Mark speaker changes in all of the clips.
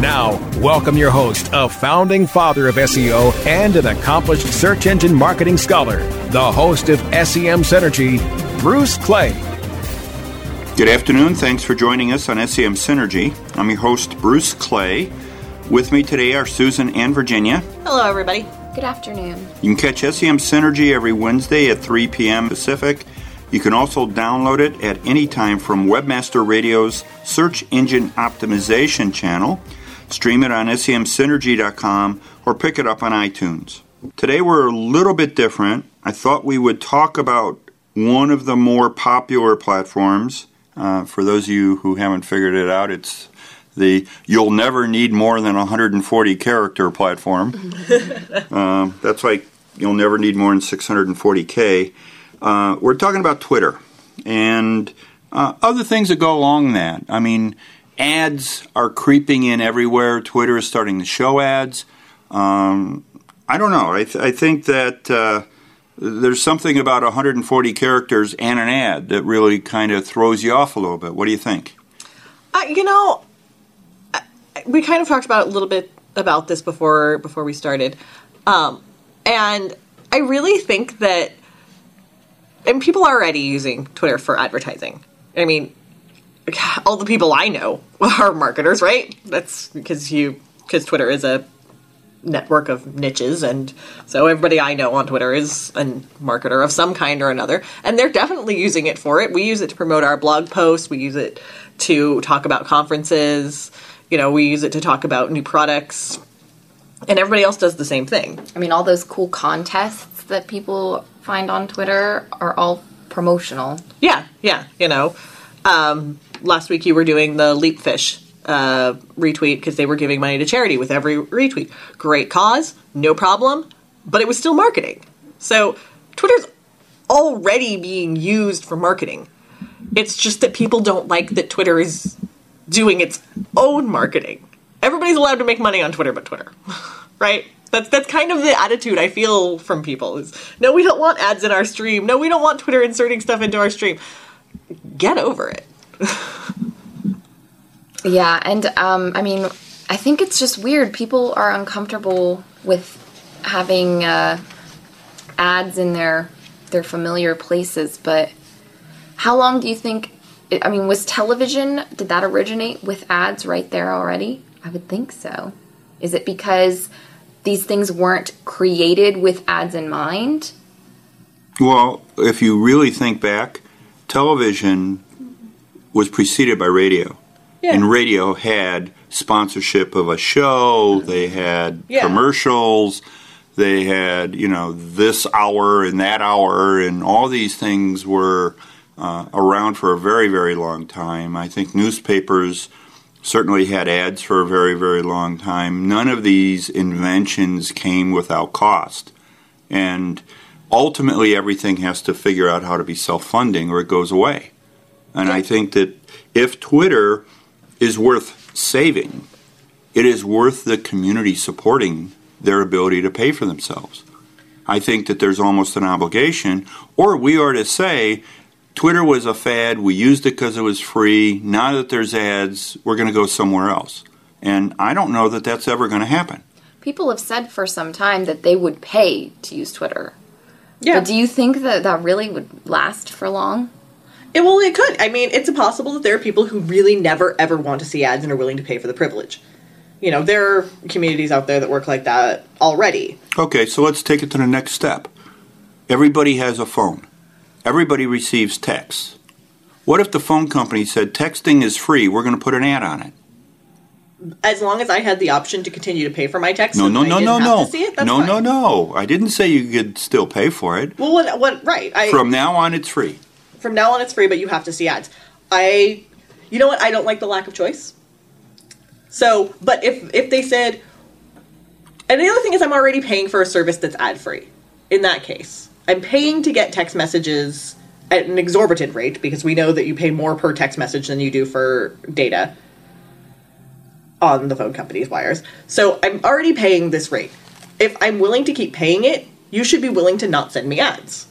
Speaker 1: Now, welcome your host, a founding father of SEO and an accomplished search engine marketing scholar, the host of SEM Synergy, Bruce Clay.
Speaker 2: Good afternoon. Thanks for joining us on SEM Synergy. I'm your host, Bruce Clay. With me today are Susan and Virginia.
Speaker 3: Hello, everybody.
Speaker 4: Good afternoon.
Speaker 2: You can catch SEM Synergy every Wednesday at 3 p.m. Pacific. You can also download it at any time from Webmaster Radio's Search Engine Optimization channel stream it on semsynergy.com, or pick it up on iTunes. Today we're a little bit different. I thought we would talk about one of the more popular platforms. Uh, for those of you who haven't figured it out, it's the you'll never need more than 140 character platform. um, that's like you'll never need more than 640k. Uh, we're talking about Twitter and uh, other things that go along that. I mean, ads are creeping in everywhere. Twitter is starting to show ads. Um, I don't know. I, th- I think that uh, there's something about 140 characters and an ad that really kind of throws you off a little bit. What do you think?
Speaker 3: Uh, you know, we kind of talked about a little bit about this before before we started, um, and I really think that, and people are already using Twitter for advertising. I mean, all the people I know are marketers, right? That's because you because Twitter is a network of niches and so everybody I know on Twitter is a marketer of some kind or another and they're definitely using it for it. We use it to promote our blog posts, we use it to talk about conferences, you know, we use it to talk about new products. And everybody else does the same thing.
Speaker 4: I mean all those cool contests that people find on Twitter are all promotional.
Speaker 3: Yeah, yeah, you know. Um, last week you were doing the Leapfish uh, retweet because they were giving money to charity with every retweet. Great cause, no problem, but it was still marketing. So Twitter's already being used for marketing. It's just that people don't like that Twitter is doing its own marketing. Everybody's allowed to make money on Twitter but Twitter. right? That's that's kind of the attitude I feel from people is no we don't want ads in our stream. No, we don't want Twitter inserting stuff into our stream. Get over it.
Speaker 4: yeah, and um, I mean, I think it's just weird. People are uncomfortable with having uh, ads in their their familiar places, but how long do you think? I mean, was television did that originate with ads right there already? I would think so. Is it because these things weren't created with ads in mind?
Speaker 2: Well, if you really think back, television was preceded by radio. Yeah. And radio had sponsorship of a show, they had yeah. commercials, they had, you know, this hour and that hour, and all these things were uh, around for a very, very long time. I think newspapers certainly had ads for a very, very long time. None of these inventions came without cost. And ultimately, everything has to figure out how to be self funding or it goes away. And I think that if Twitter is worth saving, it is worth the community supporting their ability to pay for themselves. I think that there's almost an obligation, or we are to say, Twitter was a fad, we used it because it was free, now that there's ads, we're going to go somewhere else. And I don't know that that's ever going to happen.
Speaker 4: People have said for some time that they would pay to use Twitter. Yeah. But do you think that that really would last for long?
Speaker 3: It, well, it could. I mean, it's possible that there are people who really never ever want to see ads and are willing to pay for the privilege. You know, there are communities out there that work like that already.
Speaker 2: Okay, so let's take it to the next step. Everybody has a phone. Everybody receives texts. What if the phone company said texting is free? We're going to put an ad on it.
Speaker 3: As long as I had the option to continue to pay for my text,
Speaker 2: no, no, no, no, no, it, no, fine. no, no. I didn't say you could still pay for it.
Speaker 3: Well, what? What? Right. I,
Speaker 2: From now on, it's free
Speaker 3: from now on it's free, but you have to see ads. I, you know what? I don't like the lack of choice. So, but if if they said, and the other thing is, I'm already paying for a service that's ad free. in that case, I'm paying to get text messages at an exorbitant rate because we know that you pay more per text message than you do for data on the phone company's wires. So I'm already paying this rate. If I'm willing to keep paying it, you should be willing to not send me ads.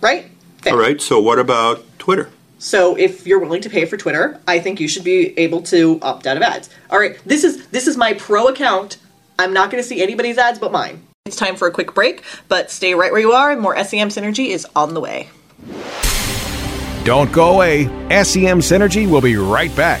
Speaker 3: Right?
Speaker 2: Fair. All right, so what about Twitter?
Speaker 3: So if you're willing to pay for Twitter, I think you should be able to opt out of ads. All right, this is this is my pro account. I'm not going to see anybody's ads but mine. It's time for a quick break, but stay right where you are. and More SEM Synergy is on the way.
Speaker 1: Don't go away. SEM Synergy will be right back.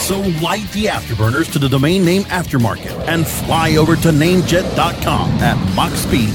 Speaker 5: So light the afterburners to the domain name aftermarket and fly over to namejet.com at Mach speed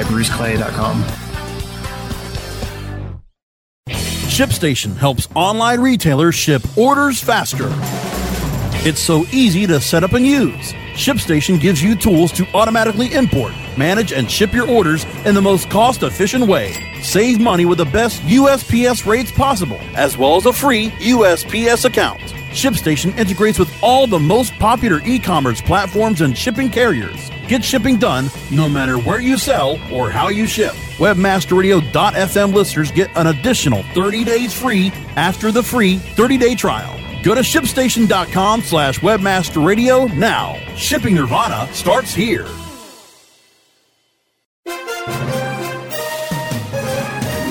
Speaker 6: at bruceclay.com.
Speaker 5: ShipStation helps online retailers ship orders faster. It's so easy to set up and use. ShipStation gives you tools to automatically import, manage, and ship your orders in the most cost efficient way. Save money with the best USPS rates possible, as well as a free USPS account. ShipStation integrates with all the most popular e commerce platforms and shipping carriers. Get shipping done no matter where you sell or how you ship. Webmasterradio.fm listeners get an additional 30 days free after the free 30-day trial. Go to shipstation.com slash webmasterradio now. Shipping Nirvana starts here.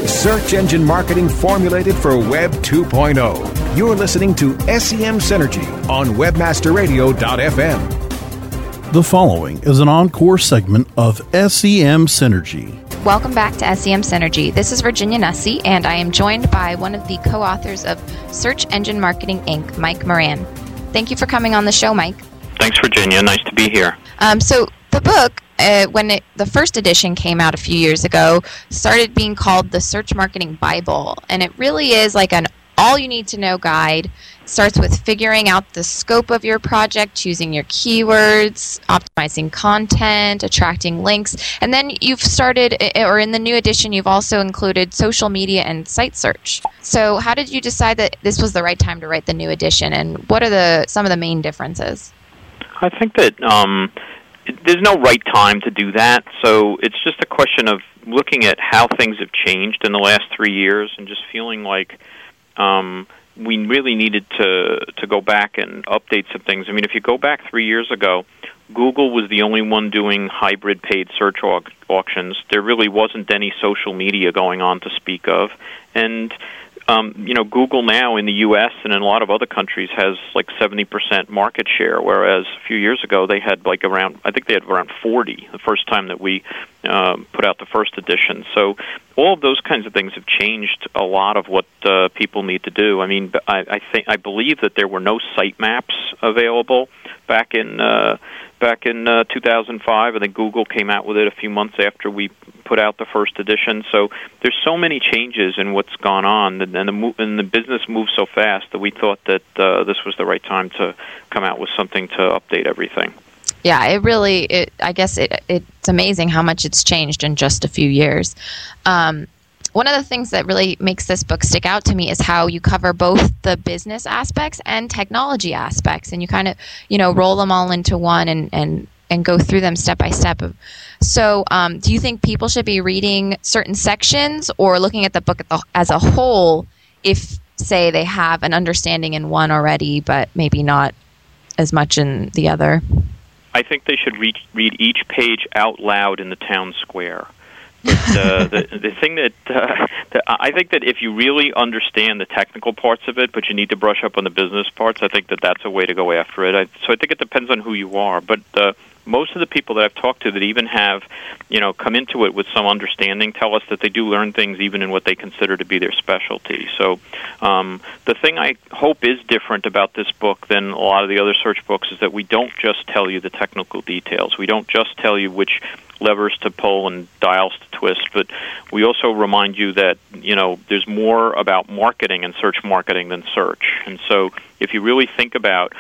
Speaker 1: Search engine marketing formulated for Web 2.0. You're listening to SEM Synergy on webmasterradio.fm.
Speaker 5: The following is an encore segment of SEM Synergy.
Speaker 7: Welcome back to SEM Synergy. This is Virginia Nussey, and I am joined by one of the co authors of Search Engine Marketing Inc., Mike Moran. Thank you for coming on the show, Mike.
Speaker 8: Thanks, Virginia. Nice to be here.
Speaker 7: Um, so, the book, uh, when it, the first edition came out a few years ago, started being called the Search Marketing Bible, and it really is like an all you need to know guide starts with figuring out the scope of your project, choosing your keywords, optimizing content, attracting links, and then you've started, or in the new edition, you've also included social media and site search. So, how did you decide that this was the right time to write the new edition, and what are the some of the main differences?
Speaker 8: I think that um, there's no right time to do that. So it's just a question of looking at how things have changed in the last three years, and just feeling like. Um, we really needed to to go back and update some things. I mean, if you go back three years ago, Google was the only one doing hybrid paid search au- auctions. There really wasn't any social media going on to speak of, and um, you know, Google now in the U.S. and in a lot of other countries has like 70% market share, whereas a few years ago they had like around, I think they had around 40 the first time that we uh, put out the first edition. So all of those kinds of things have changed a lot of what uh, people need to do. I mean, I, I think I believe that there were no site maps available back in. Uh, back in uh, 2005. I think Google came out with it a few months after we put out the first edition. So there's so many changes in what's gone on, and the and the business moves so fast that we thought that uh, this was the right time to come out with something to update everything.
Speaker 7: Yeah, it really. It, I guess it, it's amazing how much it's changed in just a few years. Um, one of the things that really makes this book stick out to me is how you cover both the business aspects and technology aspects and you kind of you know roll them all into one and and and go through them step by step so um, do you think people should be reading certain sections or looking at the book as a whole if say they have an understanding in one already but maybe not as much in the other.
Speaker 8: I think they should read, read each page out loud in the town square. But uh, the the thing that, uh, that I think that if you really understand the technical parts of it, but you need to brush up on the business parts, I think that that's a way to go after it. I, so I think it depends on who you are. But uh, most of the people that I've talked to that even have, you know, come into it with some understanding tell us that they do learn things even in what they consider to be their specialty. So um, the thing I hope is different about this book than a lot of the other search books is that we don't just tell you the technical details. We don't just tell you which levers to pull and dials to twist, but we also remind you that you know there's more about marketing and search marketing than search. And so if you really think about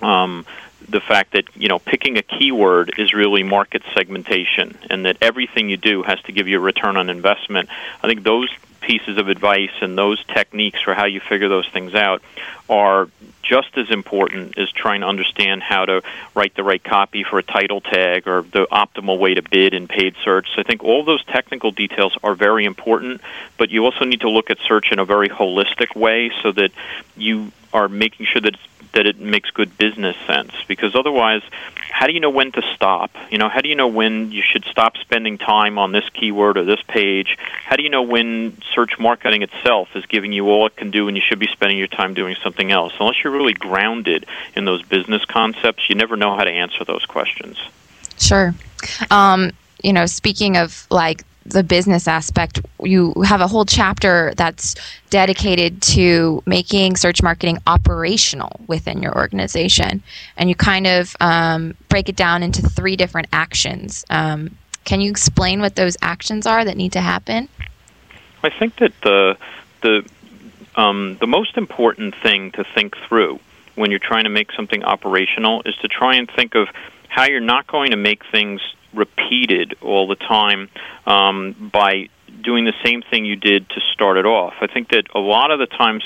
Speaker 8: um, the fact that you know picking a keyword is really market segmentation, and that everything you do has to give you a return on investment. I think those pieces of advice and those techniques for how you figure those things out are just as important as trying to understand how to write the right copy for a title tag or the optimal way to bid in paid search. So I think all those technical details are very important, but you also need to look at search in a very holistic way so that you are making sure that that it makes good business sense. Because otherwise how do you know when to stop? You know how do you know when you should stop spending time on this keyword or this page? How do you know when search marketing itself is giving you all it can do and you should be spending your time doing something else? Unless you're really grounded in those business concepts you never know how to answer those questions.
Speaker 7: Sure. Um, you know speaking of like the business aspect, you have a whole chapter that's dedicated to making search marketing operational within your organization. And you kind of um, break it down into three different actions. Um, can you explain what those actions are that need to happen?
Speaker 8: I think that the the um, the most important thing to think through when you're trying to make something operational is to try and think of how you're not going to make things repeated all the time um, by doing the same thing you did to start it off. I think that a lot of the times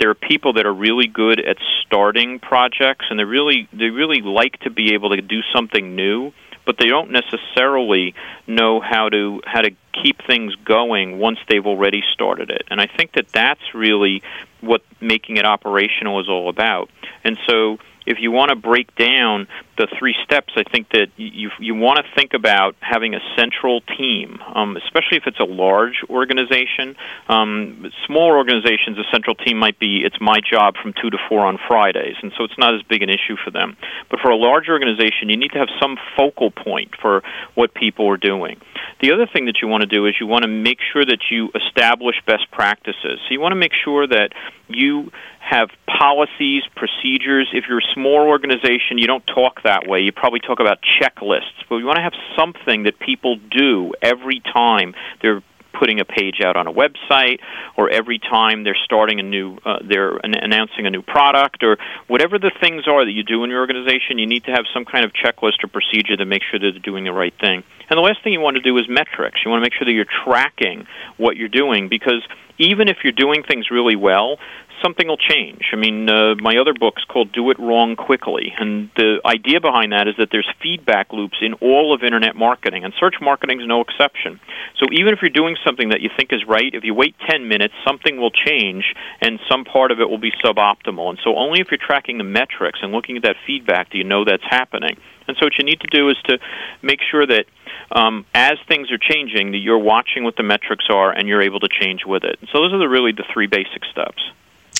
Speaker 8: there are people that are really good at starting projects and they really they really like to be able to do something new but they don't necessarily know how to how to keep things going once they've already started it and i think that that's really what making it operational is all about and so if you want to break down the three steps, I think that you you want to think about having a central team, um, especially if it's a large organization. Um, small organizations, a central team might be it's my job from two to four on Fridays, and so it's not as big an issue for them. But for a large organization, you need to have some focal point for what people are doing. The other thing that you want to do is you want to make sure that you establish best practices. So you want to make sure that you have policies, procedures. If you're a small organization, you don't talk that way. You probably talk about checklists. But you want to have something that people do every time they're putting a page out on a website or every time they're starting a new uh, they're an- announcing a new product or whatever the things are that you do in your organization you need to have some kind of checklist or procedure to make sure that they're doing the right thing and the last thing you want to do is metrics you want to make sure that you're tracking what you're doing because even if you're doing things really well, something will change. I mean, uh, my other book's called Do It Wrong Quickly, and the idea behind that is that there's feedback loops in all of internet marketing, and search marketing is no exception. So even if you're doing something that you think is right, if you wait 10 minutes, something will change, and some part of it will be suboptimal. And so only if you're tracking the metrics and looking at that feedback do you know that's happening. And so what you need to do is to make sure that um, as things are changing, that you're watching what the metrics are and you're able to change with it. So those are the, really the three basic steps.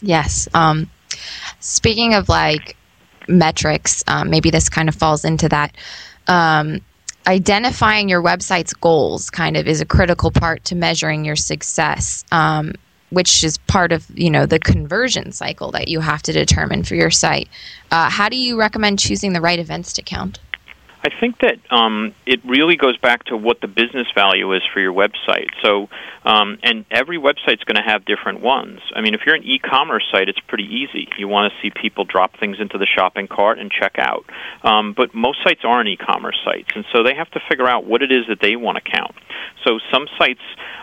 Speaker 7: Yes. Um, speaking of like metrics, um, maybe this kind of falls into that. Um, identifying your website's goals kind of is a critical part to measuring your success. Um, which is part of you know the conversion cycle that you have to determine for your site. Uh, how do you recommend choosing the right events to count?
Speaker 8: I think that um, it really goes back to what the business value is for your website. So, um, and every website's going to have different ones. I mean, if you're an e-commerce site, it's pretty easy. You want to see people drop things into the shopping cart and check out. Um, but most sites aren't e-commerce sites, and so they have to figure out what it is that they want to count. So some sites,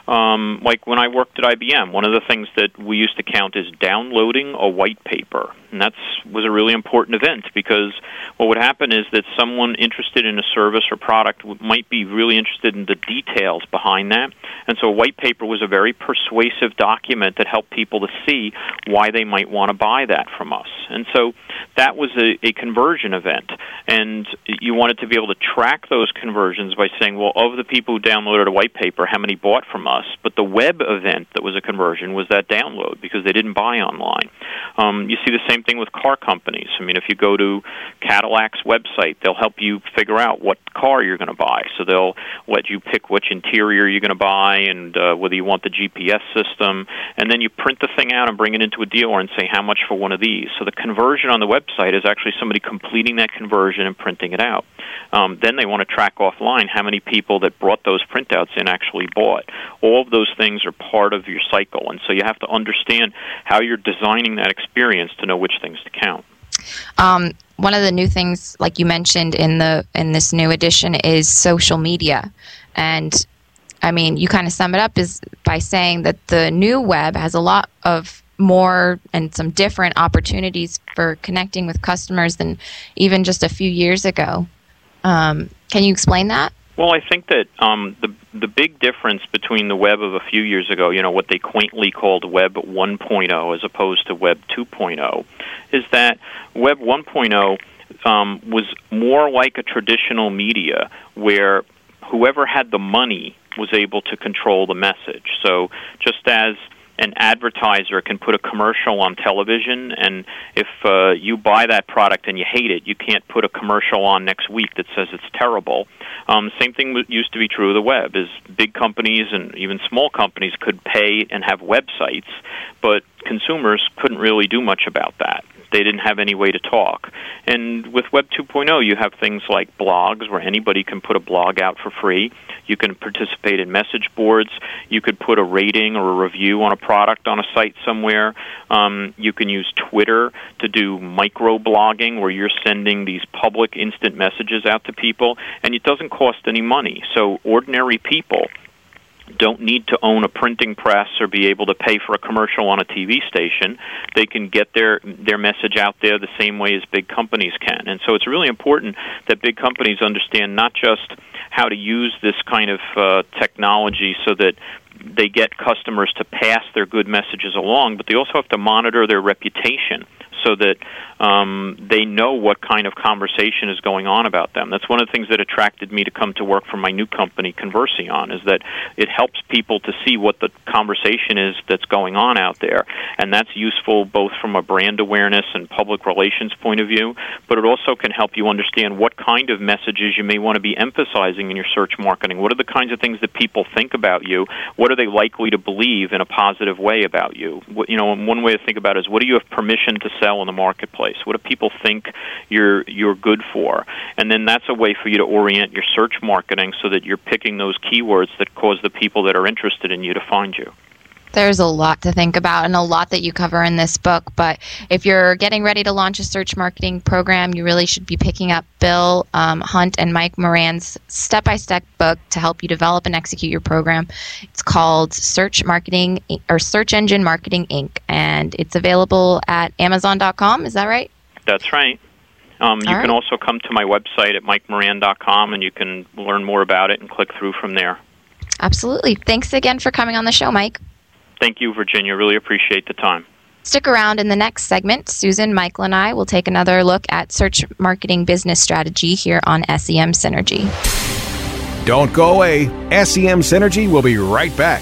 Speaker 8: um, like when I worked at IBM, one of the things that we used to count is downloading a white paper, and that was a really important event because what would happen is that someone interested in a service or product might be really interested in the details behind that, and so a white paper was a very persuasive document that helped people to see why they might want to buy that from us, and so that was a, a conversion event, and you wanted to be able to track those conversions by saying, well, of the people who downloaded a white paper, how many bought from us? But the web event that was a conversion was that download because they didn't buy online. Um, you see the same thing with car companies. I mean, if you go to Cadillac's website, they'll help you figure out what car you're going to buy. So they'll let you pick which interior you're going to buy and uh, whether you want the GPS system, and then you print the thing out and bring it into a dealer and say how much for one of these. So the conversion on the website is actually somebody completing that conversion and printing it out. Um, then they want to track offline how many people that brought those printouts in actually bought. All of those things are part of your cycle, and so you have to understand how you're designing that experience to know which things to count.
Speaker 7: Um, one of the new things, like you mentioned in the in this new edition, is social media, and I mean, you kind of sum it up is by saying that the new web has a lot of more and some different opportunities for connecting with customers than even just a few years ago. Um, can you explain that?
Speaker 8: Well, I think that um, the the big difference between the web of a few years ago, you know, what they quaintly called Web 1.0 as opposed to Web 2.0, is that Web 1.0 um, was more like a traditional media where whoever had the money was able to control the message. So just as an advertiser can put a commercial on television, and if uh, you buy that product and you hate it, you can't put a commercial on next week that says it's terrible. Um, same thing used to be true of the web. Is big companies and even small companies could pay and have websites, but consumers couldn't really do much about that they didn't have any way to talk. And with Web 2.0, you have things like blogs where anybody can put a blog out for free. You can participate in message boards. You could put a rating or a review on a product on a site somewhere. Um, you can use Twitter to do micro blogging where you're sending these public instant messages out to people, and it doesn't cost any money. So ordinary people don't need to own a printing press or be able to pay for a commercial on a TV station. They can get their their message out there the same way as big companies can. And so it's really important that big companies understand not just how to use this kind of uh, technology so that they get customers to pass their good messages along, but they also have to monitor their reputation so that um, they know what kind of conversation is going on about them. That's one of the things that attracted me to come to work for my new company, Converseon, is that it helps people to see what the conversation is that's going on out there, and that's useful both from a brand awareness and public relations point of view, but it also can help you understand what kind of messages you may want to be emphasizing in your search marketing. What are the kinds of things that people think about you? What are they likely to believe in a positive way about you? What, you know, one way to think about it is what do you have permission to sell in the marketplace? What do people think you're you're good for? And then that's a way for you to orient your search marketing so that you're picking those keywords that cause the people that are interested in you to find you.
Speaker 7: There's a lot to think about and a lot that you cover in this book. But if you're getting ready to launch a search marketing program, you really should be picking up Bill um, Hunt and Mike Moran's step by step book to help you develop and execute your program. It's called Search Marketing or Search Engine Marketing Inc. And it's available at Amazon.com. Is that right?
Speaker 8: That's right. Um, you right. can also come to my website at mikemoran.com and you can learn more about it and click through from there.
Speaker 7: Absolutely. Thanks again for coming on the show, Mike.
Speaker 8: Thank you, Virginia. Really appreciate the time.
Speaker 7: Stick around in the next segment. Susan, Michael, and I will take another look at search marketing business strategy here on SEM Synergy.
Speaker 1: Don't go away. SEM Synergy will be right back.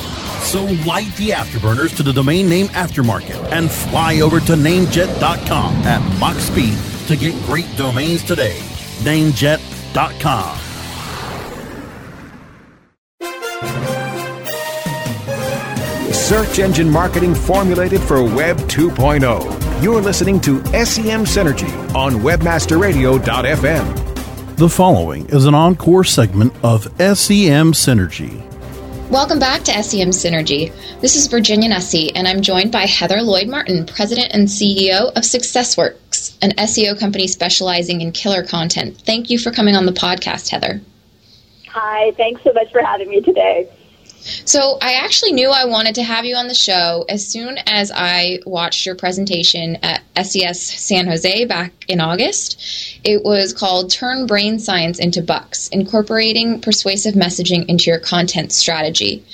Speaker 5: So light the afterburners to the domain name aftermarket and fly over to namejet.com at Mach speed to get great domains today. Namejet.com.
Speaker 1: Search engine marketing formulated for Web 2.0. You're listening to SEM Synergy on WebmasterRadio.fm.
Speaker 5: The following is an encore segment of SEM Synergy.
Speaker 7: Welcome back to SEM Synergy. This is Virginia Nussey, and I'm joined by Heather Lloyd Martin, President and CEO of SuccessWorks, an SEO company specializing in killer content. Thank you for coming on the podcast, Heather.
Speaker 9: Hi, thanks so much for having me today.
Speaker 7: So, I actually knew I wanted to have you on the show as soon as I watched your presentation at SES San Jose back in August. It was called Turn Brain Science into Bucks Incorporating Persuasive Messaging into Your Content Strategy.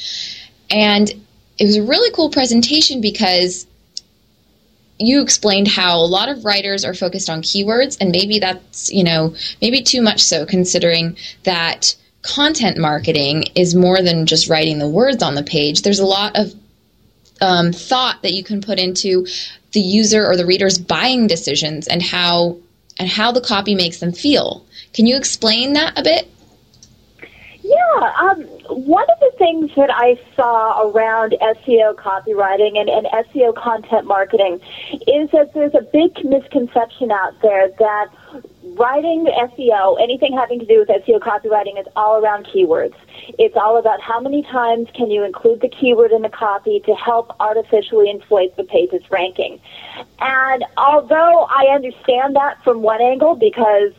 Speaker 7: And it was a really cool presentation because you explained how a lot of writers are focused on keywords, and maybe that's, you know, maybe too much so considering that content marketing is more than just writing the words on the page. There's a lot of um, thought that you can put into the user or the reader's buying decisions and how and how the copy makes them feel. Can you explain that a bit?
Speaker 9: Yeah, um, one of the things that I saw around SEO copywriting and, and SEO content marketing is that there's a big misconception out there that writing SEO, anything having to do with SEO copywriting, is all around keywords. It's all about how many times can you include the keyword in the copy to help artificially inflate the page's ranking. And although I understand that from one angle, because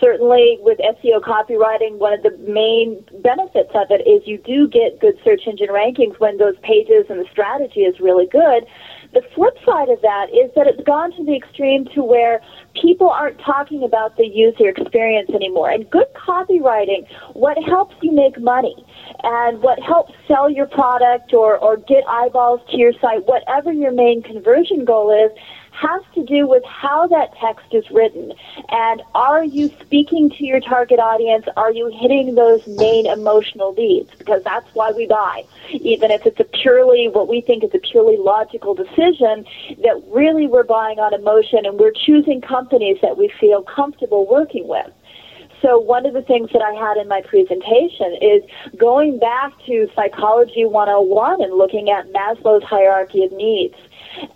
Speaker 9: certainly with SEO copywriting, one of the main benefits of it is you do get good search engine rankings when those pages and the strategy is really good. The flip side of that is that it's gone to the extreme to where people aren't talking about user experience anymore. And good copywriting, what helps you make money and what helps sell your product or, or get eyeballs to your site, whatever your main conversion goal is, has to do with how that text is written. And are you speaking to your target audience? Are you hitting those main emotional needs? Because that's why we buy. Even if it's a purely, what we think is a purely logical decision, that really we're buying on emotion and we're choosing companies that we feel comfortable working with. So one of the things that I had in my presentation is going back to Psychology 101 and looking at Maslow's hierarchy of needs.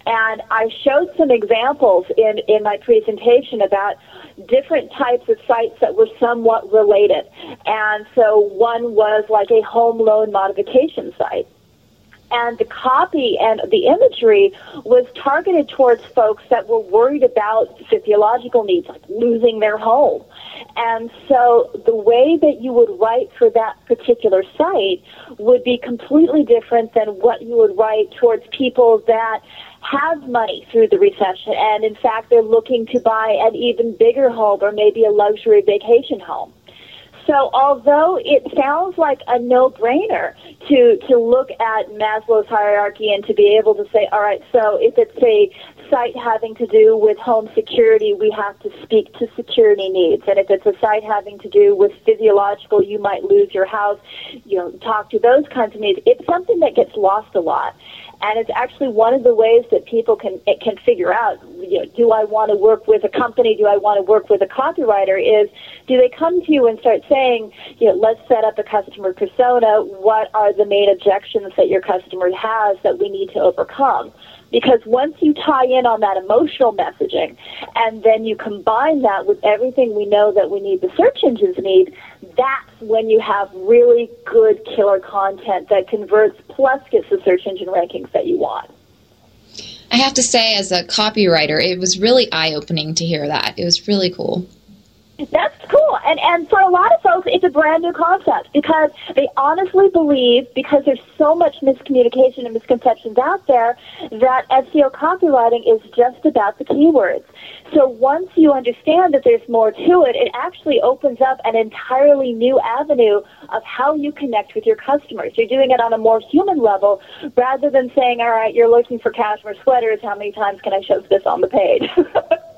Speaker 9: And I showed some examples in, in my presentation about different types of sites that were somewhat related. And so one was like a home loan modification site and the copy and the imagery was targeted towards folks that were worried about physiological needs, like losing their home. And so the way that you would write for that particular site would be completely different than what you would write towards people that have money through the recession and in fact they're looking to buy an even bigger home or maybe a luxury vacation home. So although it sounds like a no-brainer to, to look at Maslow's hierarchy and to be able to say, all right, so if it's a site having to do with home security, we have to speak to security needs. And if it's a site having to do with physiological, you might lose your house, you know, talk to those kinds of needs. It's something that gets lost a lot. And it's actually one of the ways that people can can figure out, you know, do I want to work with a company? Do I want to work with a copywriter? Is do they come to you and start saying, you know, let's set up a customer persona. What are the main objections that your customer has that we need to overcome? Because once you tie in on that emotional messaging and then you combine that with everything we know that we need the search engines need, that's when you have really good killer content that converts plus gets the search engine rankings that you want.
Speaker 7: I have to say, as a copywriter, it was really eye opening to hear that. It was really cool.
Speaker 9: That's cool. And and for a lot of folks it's a brand new concept because they honestly believe because there's so much miscommunication and misconceptions out there that SEO copywriting is just about the keywords. So once you understand that there's more to it, it actually opens up an entirely new avenue of how you connect with your customers. You're doing it on a more human level rather than saying, all right, you're looking for cashmere sweaters. How many times can I shove this on the page?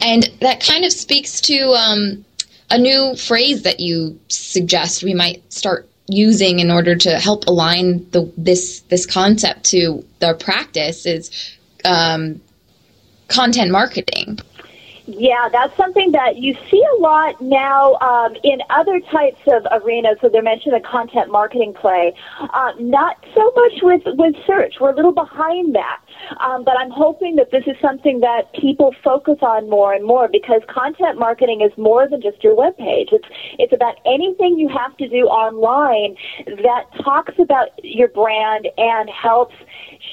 Speaker 7: And that kind of speaks to um, a new phrase that you suggest we might start using in order to help align the this this concept to the practice is um, content marketing.
Speaker 9: Yeah, that's something that you see a lot now um, in other types of arenas. So they're mentioning the content marketing play. Uh, not so much with, with search. We're a little behind that. Um, but I'm hoping that this is something that people focus on more and more because content marketing is more than just your web page. It's, it's about anything you have to do online that talks about your brand and helps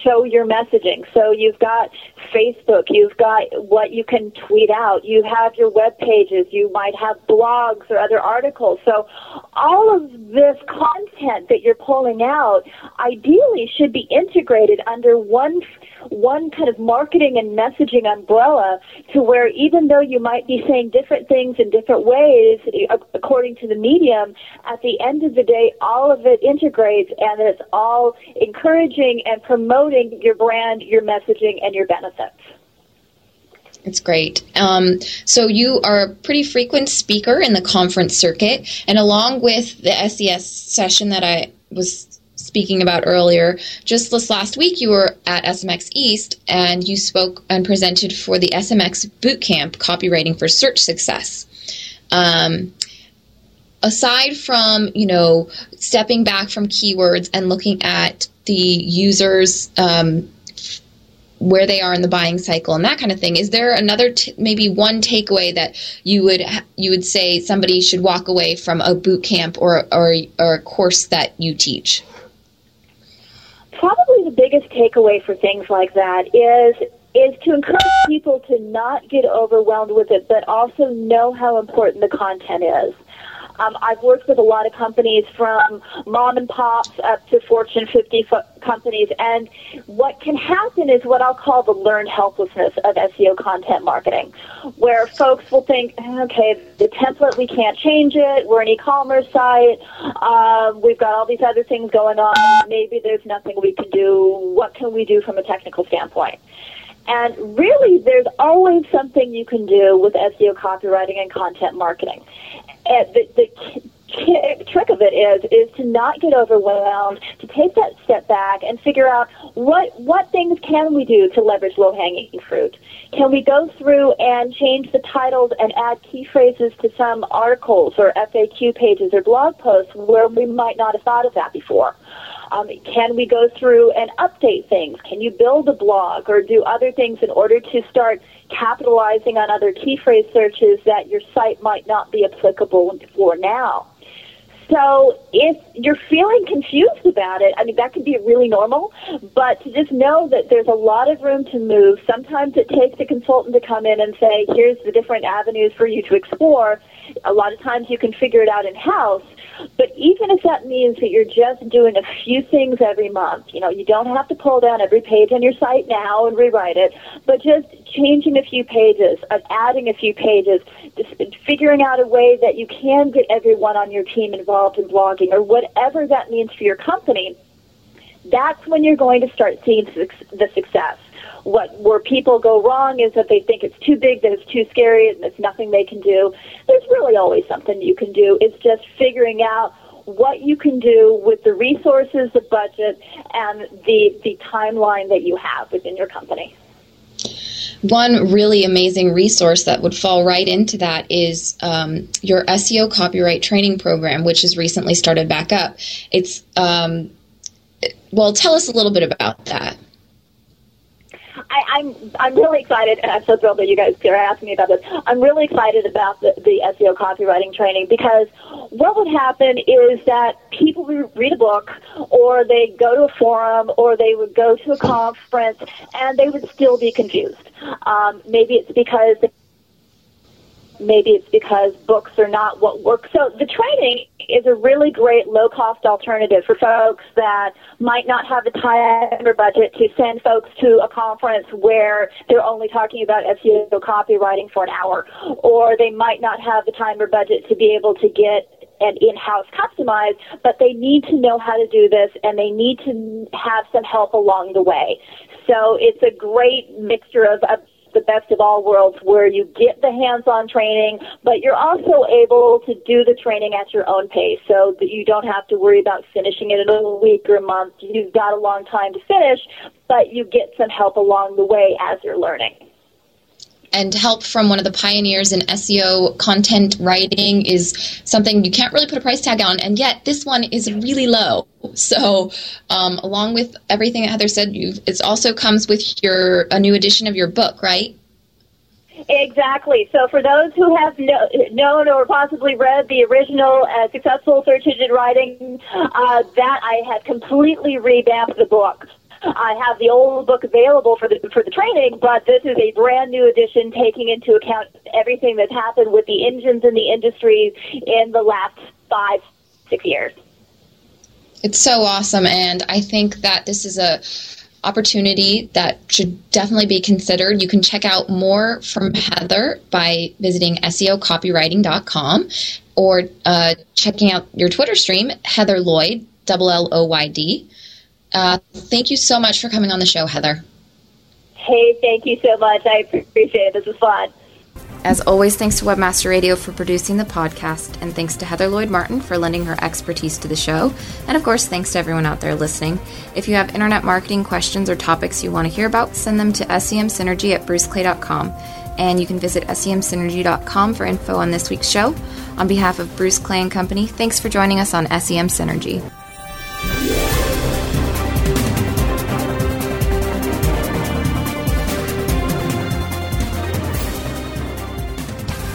Speaker 9: show your messaging. So you've got Facebook, you've got what you can tweet out, you have your web pages, you might have blogs or other articles. So all of this content that you're pulling out ideally should be integrated under one one kind of marketing and messaging umbrella to where even though you might be saying different things in different ways according to the medium, at the end of the day, all of it integrates and it's all encouraging and promoting your brand, your messaging, and your benefits.
Speaker 7: It's great. Um, so you are a pretty frequent speaker in the conference circuit, and along with the SES session that I was speaking about earlier, just this last week you were at SMX East and you spoke and presented for the SMX Bootcamp Copywriting for Search Success. Um, aside from you know stepping back from keywords and looking at the users um, where they are in the buying cycle and that kind of thing is there another t- maybe one takeaway that you would you would say somebody should walk away from a boot camp or or, or a course that you teach
Speaker 9: probably the biggest takeaway for things like that is is to encourage people to not get overwhelmed with it, but also know how important the content is. Um, I've worked with a lot of companies from mom and pops up to Fortune 50 companies, and what can happen is what I'll call the learned helplessness of SEO content marketing, where folks will think, okay, the template, we can't change it, we're an e-commerce site, um, we've got all these other things going on, maybe there's nothing we can do, what can we do from a technical standpoint? And really, there's always something you can do with SEO copywriting and content marketing. And the, the trick of it is is to not get overwhelmed, to take that step back and figure out what what things can we do to leverage low hanging fruit. Can we go through and change the titles and add key phrases to some articles or FAQ pages or blog posts where we might not have thought of that before? Um, can we go through and update things? Can you build a blog or do other things in order to start capitalizing on other key phrase searches that your site might not be applicable for now? So if you're feeling confused about it, I mean, that can be really normal, but to just know that there's a lot of room to move. Sometimes it takes a consultant to come in and say, here's the different avenues for you to explore. A lot of times you can figure it out in house, but even if that means that you're just doing a few things every month, you know, you don't have to pull down every page on your site now and rewrite it, but just changing a few pages, uh, adding a few pages, just figuring out a way that you can get everyone on your team involved in blogging or whatever that means for your company That's when you're going to start seeing the success. What where people go wrong is that they think it's too big, that it's too scary, and there's nothing they can do. There's really always something you can do. It's just figuring out what you can do with the resources, the budget, and the the timeline that you have within your company.
Speaker 7: One really amazing resource that would fall right into that is um, your SEO copyright training program, which has recently started back up. It's um, well, tell us a little bit about that.
Speaker 9: I, am I'm, I'm really excited, and I'm so thrilled that you guys are asking me about this. I'm really excited about the, the SEO copywriting training because what would happen is that people would read a book, or they go to a forum, or they would go to a conference, and they would still be confused. Um, maybe it's because maybe it's because books are not what works. So the training is a really great low cost alternative for folks that might not have the time or budget to send folks to a conference where they're only talking about SEO copywriting for an hour, or they might not have the time or budget to be able to get an in-house customized, but they need to know how to do this and they need to have some help along the way. So it's a great mixture of, of the best of all worlds where you get the hands-on training, but you're also able to do the training at your own pace so that you don't have to worry about finishing it in a week or a month. You've got a long time to finish, but you get some help along the way as you're learning
Speaker 7: and help from one of the pioneers in SEO content writing is something you can't really put a price tag on, and yet this one is really low. So, um, along with everything that Heather said, it also comes with your a new edition of your book, right?
Speaker 9: Exactly. So, for those who have no, known or possibly read the original uh, Successful Search Engine Writing, uh, that I had completely revamped the book. I have the old book available for the for the training, but this is a brand new edition taking into account everything that's happened with the engines in the industry in the last five six years.
Speaker 7: It's so awesome, and I think that this is a opportunity that should definitely be considered. You can check out more from Heather by visiting SEOcopywriting.com or uh, checking out your Twitter stream, Heather Lloyd, double L O Y D. Uh, thank you so much for coming on the show, Heather.
Speaker 9: Hey, thank you so much. I appreciate it. This was fun.
Speaker 10: As always, thanks to Webmaster Radio for producing the podcast, and thanks to Heather Lloyd Martin for lending her expertise to the show. And of course, thanks to everyone out there listening. If you have internet marketing questions or topics you want to hear about, send them to semsynergy at bruceclay.com. And you can visit semsynergy.com for info on this week's show. On behalf of Bruce Clay and Company, thanks for joining us on SEM Synergy.